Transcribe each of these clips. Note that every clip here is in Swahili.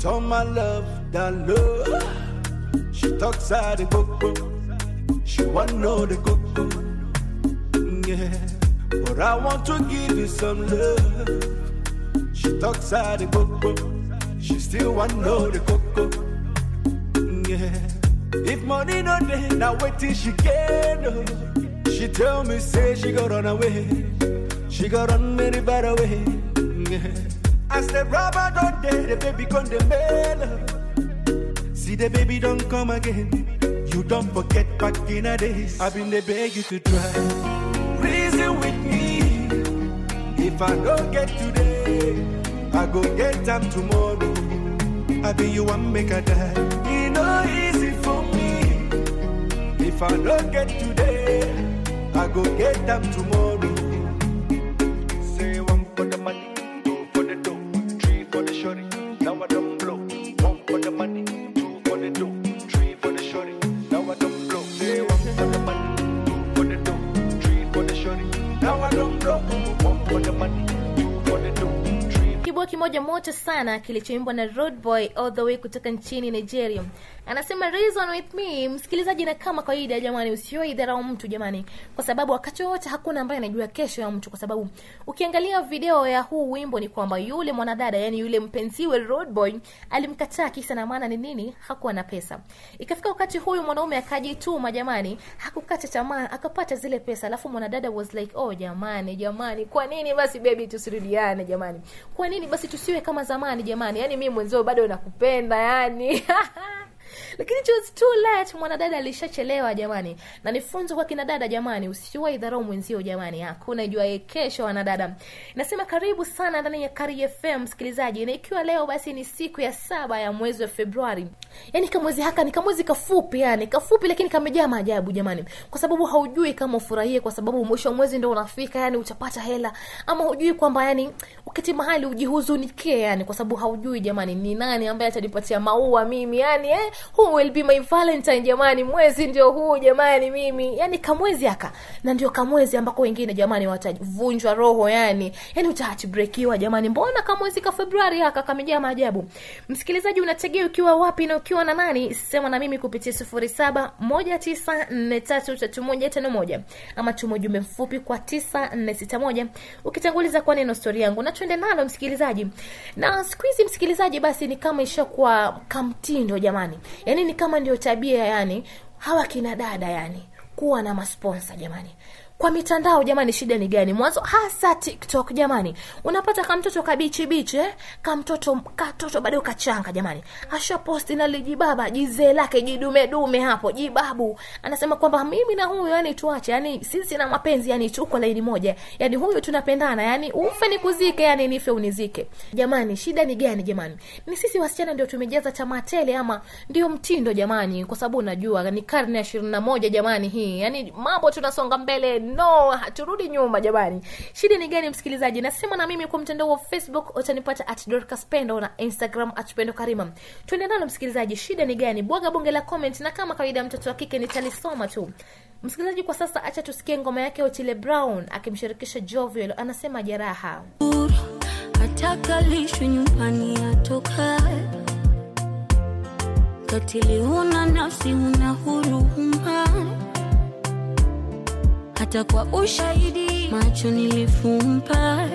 told my love that love. She talks out the coco. She want know the coco. Yeah, but I want to give you some love. She talks out the coco. She still want know the coco. Yeah, if money no day, now wait till she get. Oh. She tell me say she got run away. She got run very far away. Yeah. As the rubber don't day, the baby gone the mail. See the baby don't come again. You don't forget back in the days. I've been the beg you to try. Reason with me. If I don't get today, I go get them tomorrow. I be you one make a die. It no easy for me. If I don't get today, I go get them tomorrow. Kibao kimoja moto sana kilichoimbwa na Road Boy all the way kutoka nchini Nigeria. Anasema reason with me, msikilizaji, na kama kawaida jamani, dharau mtu jamani, kwa sababu wakati wote hakuna ambaye anajua kesho ya mtu, kwa sababu ukiangalia video ya huu wimbo ni kwamba yule mwanadada, yani yule mpenziwe roadboy alimkataa, kisa na maana ni nini? Hakuwa na pesa. Ikafika wakati huyu mwanaume akajituma jamani, hakukata tamaa, akapata zile pesa, alafu mwanadada was like oh, jamani, jamani, kwa nini basi baby tusirudiane jamani? Kwa nini basi tusiwe kama zamani jamani? Yani mi mwenzio bado nakupenda yani lakini it was mwanadada alishachelewa jamani. Na nifunzo kwa kina dada jamani usiwahi dharau mwenzio jamani hakuna jua kesho wanadada. Nasema karibu sana ndani ya kari fm msikilizaji. Na ikiwa leo basi ni siku ya saba ya mwezi wa februari. Yani kamwezi haka ni kamwezi kafupi yani kafupi lakini kamejaa maajabu jamani. Kwa sababu haujui kama ufurahie kwa sababu mwisho wa mwezi ndo unafika yani utapata hela. Ama hujui kwamba yani uketi mahali ujihuzunikie yani kwa sababu haujui jamani ni nani ambaye atanipatia maua mimi yani eh, who will be my valentine jamani. Mwezi ndio huu jamani mimi. Yani kamwezi aka na ndio kamwezi ambako wengine jamani watavunjwa roho yani yani utaachbrekiwa jamani. Mbona kamwezi ka februari aka kamejaa maajabu? Msikilizaji unategea ukiwa wapi na ukiwa na nani? Sema na mimi kupitia sufuri saba moja tisa nne tatu tatu moja tano moja. Ama tuma ujumbe mfupi kwa tisa nne sita moja. Ukitanguliza kwa neno stori yangu. Na tuende nalo msikilizaji. Na siku hizi msikilizaji basi ni kama ishakuwa kamtindo jamani yani ni kama ndio tabia yani hawa kina dada yani kuwa na masponsa jamani kwa mitandao jamani shida ni gani? Mwanzo hasa tiktok jamani. Unapata kamtoto kabichi bichi eh? kamtoto katoto bado kachanga jamani. Asha posti na jizee lake jidumedume hapo jibabu. Anasema kwamba mimi na huyu yani tuache yani sisi na mapenzi yani tuko laini moja. Yani huyu tunapendana yani ufe nikuzike yani nife unizike. Jamani shida ni gani jamani? Ni sisi wasichana ndio tumejaza tamatele ama ndio mtindo jamani? Kwa sababu unajua ni karne ya ishirini na moja jamani hii. Yani mambo tunasonga mbele no haturudi nyuma jamani. Shida ni gani msikilizaji? Nasema na mimi kwa mtandao wa facebook utanipata at dorcas pendo na instagram at pendo karima. Tuende nalo msikilizaji. Shida ni gani? Bwaga bonge la comment na kama kawaida mtoto wa kike nitalisoma tu. Msikilizaji kwa sasa acha tusikie ngoma yake otile brown akimshirikisha jovial. Anasema jeraha. Atakalishwe nyumbani atoka katili huna nafsi huna huruma hata kwa ushahidi macho nilifumpa.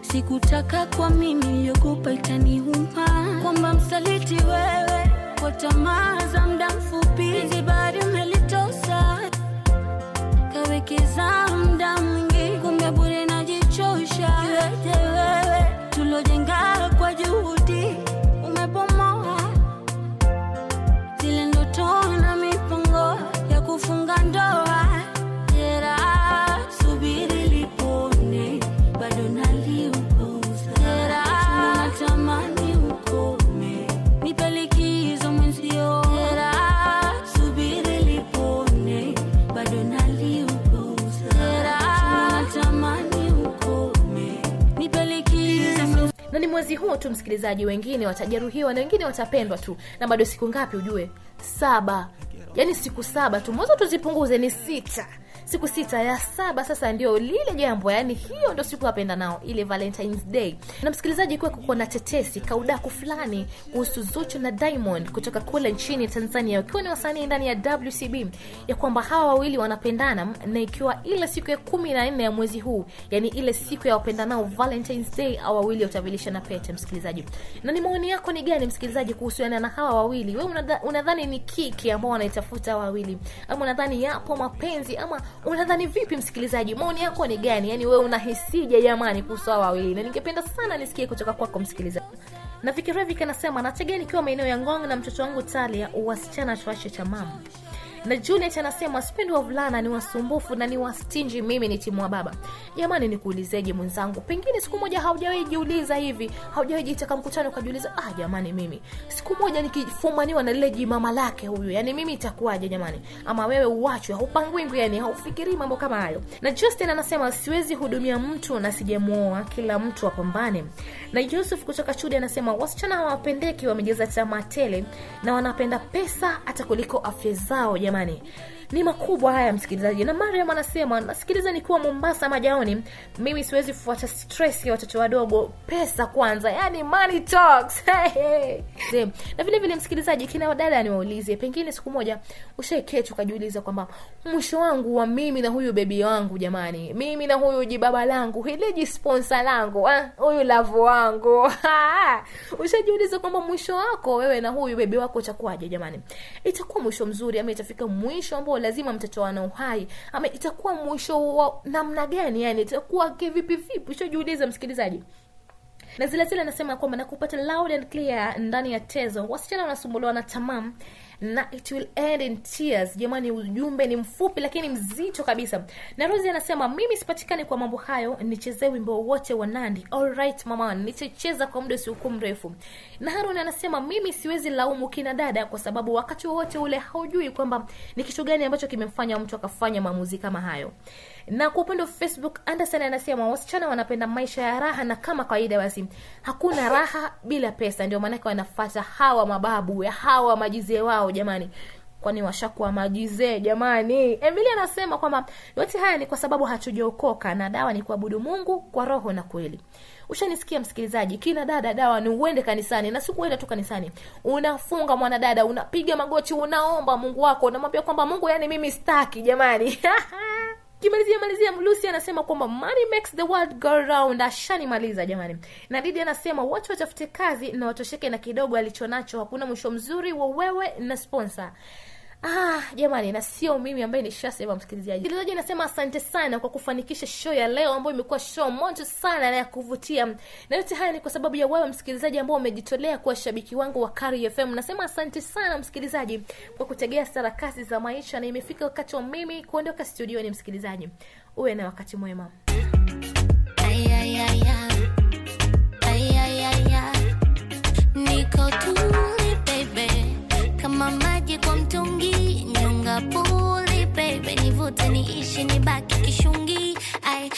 Sikutaka kwa mimi yogopa itaniuma kwamba msaliti wewe kwa tamaa huo tu msikilizaji wengine watajeruhiwa na wengine watapendwa tu. Na bado siku ngapi ujue? Saba. Yaani siku saba tu. Mwanzo tuzipunguze ni sita siku sita ya saba sasa ndio lile jambo yani hiyo ndio siku apenda nao ile valentines day. Na msikilizaji kuwa kuko na tetesi kaudaku fulani kuhusu zuchu na diamond kutoka kule nchini tanzania wakiwa ni wasanii ndani ya wcb ya kwamba hawa wawili wanapendana na ikiwa ile siku ya kumi na nne ya mwezi huu yani ile siku ya wapendanao valentines day au wawili watavilishana pete msikilizaji. Na ni maoni yako ni gani msikilizaji kuhusiana na hawa wawili? We unadhani ni kiki ambao wanaitafuta wawili? Ama unadhani yapo mapenzi ama unadhani vipi msikilizaji maoni yako ni gani? Yani wewe unahisije jamani kuhusu hawa wawili? Na ningependa sana nisikie kutoka kwako msikilizaji. Na vikirevik anasema nategea nikiwa maeneo ya ngong na mtoto wangu talia wasichana tuache cha mama na juliet anasema sipendi wavulana ni wasumbufu na ni wastinji mimi ni timu wa baba. Jamani nikuulizeje mwenzangu? Pengine siku moja haujawahi hivi haujawahi mkutano ukajiuliza ah jamani mimi. Siku moja nikifumaniwa na lile jimama lake huyu yani mimi itakuwaje jamani? Ama wewe uwachwe haupangwingwi yani haufikirii mambo kama hayo. Na justin anasema siwezi hudumia mtu na sijamuoa kila mtu apambane. Na yusuf kutoka chudi anasema wasichana hawapendeki wamejaza tamaa na wanapenda pesa hata kuliko afya zao jamani money. Ni makubwa haya msikilizaji. Na mariam anasema nasikiliza nikiwa mombasa majaoni. Mimi siwezi kufuata stress ya watoto wadogo. Pesa kwanza yani money talks. Na vile vile msikilizaji kina wadada niwaulize pengine siku moja ushaiketi ukajiuliza kwamba mwisho wangu wa mimi na huyu bebi wangu jamani mimi na huyu jibaba langu hiliji jisponsa langu ah, huyu lavu wangu. Ushajiuliza kwamba mwisho wako wewe na huyu bebi wako utakuwaje jamani? Itakuwa mwisho mzuri ama itafika mwisho ambao lazima mtoto ana uhai. Ama itakuwa mwisho wa namna gani? Yani itakuwa kivipi vipi ushojiuliza msikilizaji. Na zile zile anasema kwamba nakupata loud and clear ndani ya tezo. Wasichana wanasumbuliwa na tamam na it will end in tears. Jamani ujumbe ni mfupi lakini mzito kabisa. Na rosi anasema mimi sipatikani kwa mambo hayo nichezee wimbo wowote wa nandi. Alright mama nitacheza kwa muda usiokuwa mrefu. Na Harun anasema mimi siwezi laumu kina dada kwa sababu wakati wowote ule haujui kwamba ni kitu gani ambacho kimemfanya mtu akafanya maamuzi kama hayo. Na kwa upande wa facebook anderson anasema wasichana wanapenda maisha ya raha na kama kawaida basi hakuna raha bila pesa. Ndio maanake wanafata hawa mababu hawa majizee wao jamani kwani washakuwa majizee jamani? Emili anasema kwamba yote haya ni kwa sababu hatujaokoka na dawa ni kuabudu mungu kwa roho na kweli. Ushanisikia msikilizaji kina dada dawa ni uende kanisani na sikuenda tu kanisani. Unafunga mwanadada unapiga magoti unaomba mungu wako unamwambia kwamba mungu yani mimi staki jamani kimalizia malizia lucy anasema kwamba money makes the world go round. Ashanimaliza jamani. Na didi anasema watu watafute kazi na watosheke na kidogo alichonacho. Hakuna mwisho mzuri wa wewe na sponsor Ah, jamani na sio mimi ambaye nishasema msikilizaji. Msikilizaji anasema asante sana kwa kufanikisha show ya leo ambayo imekuwa show moto sana na ya kuvutia. Na yote haya ni kwa sababu ya wewe msikilizaji ambao umejitolea kuwa shabiki wangu wa Kari FM. Nasema asante sana msikilizaji kwa kutegea sarakasi za maisha na imefika wakati wa mimi kuondoka studioni msikilizaji. Uwe na wakati mwema. Ay, ay, ay, ay. Ay, ay, ay, ay. kishini baki kishungi ai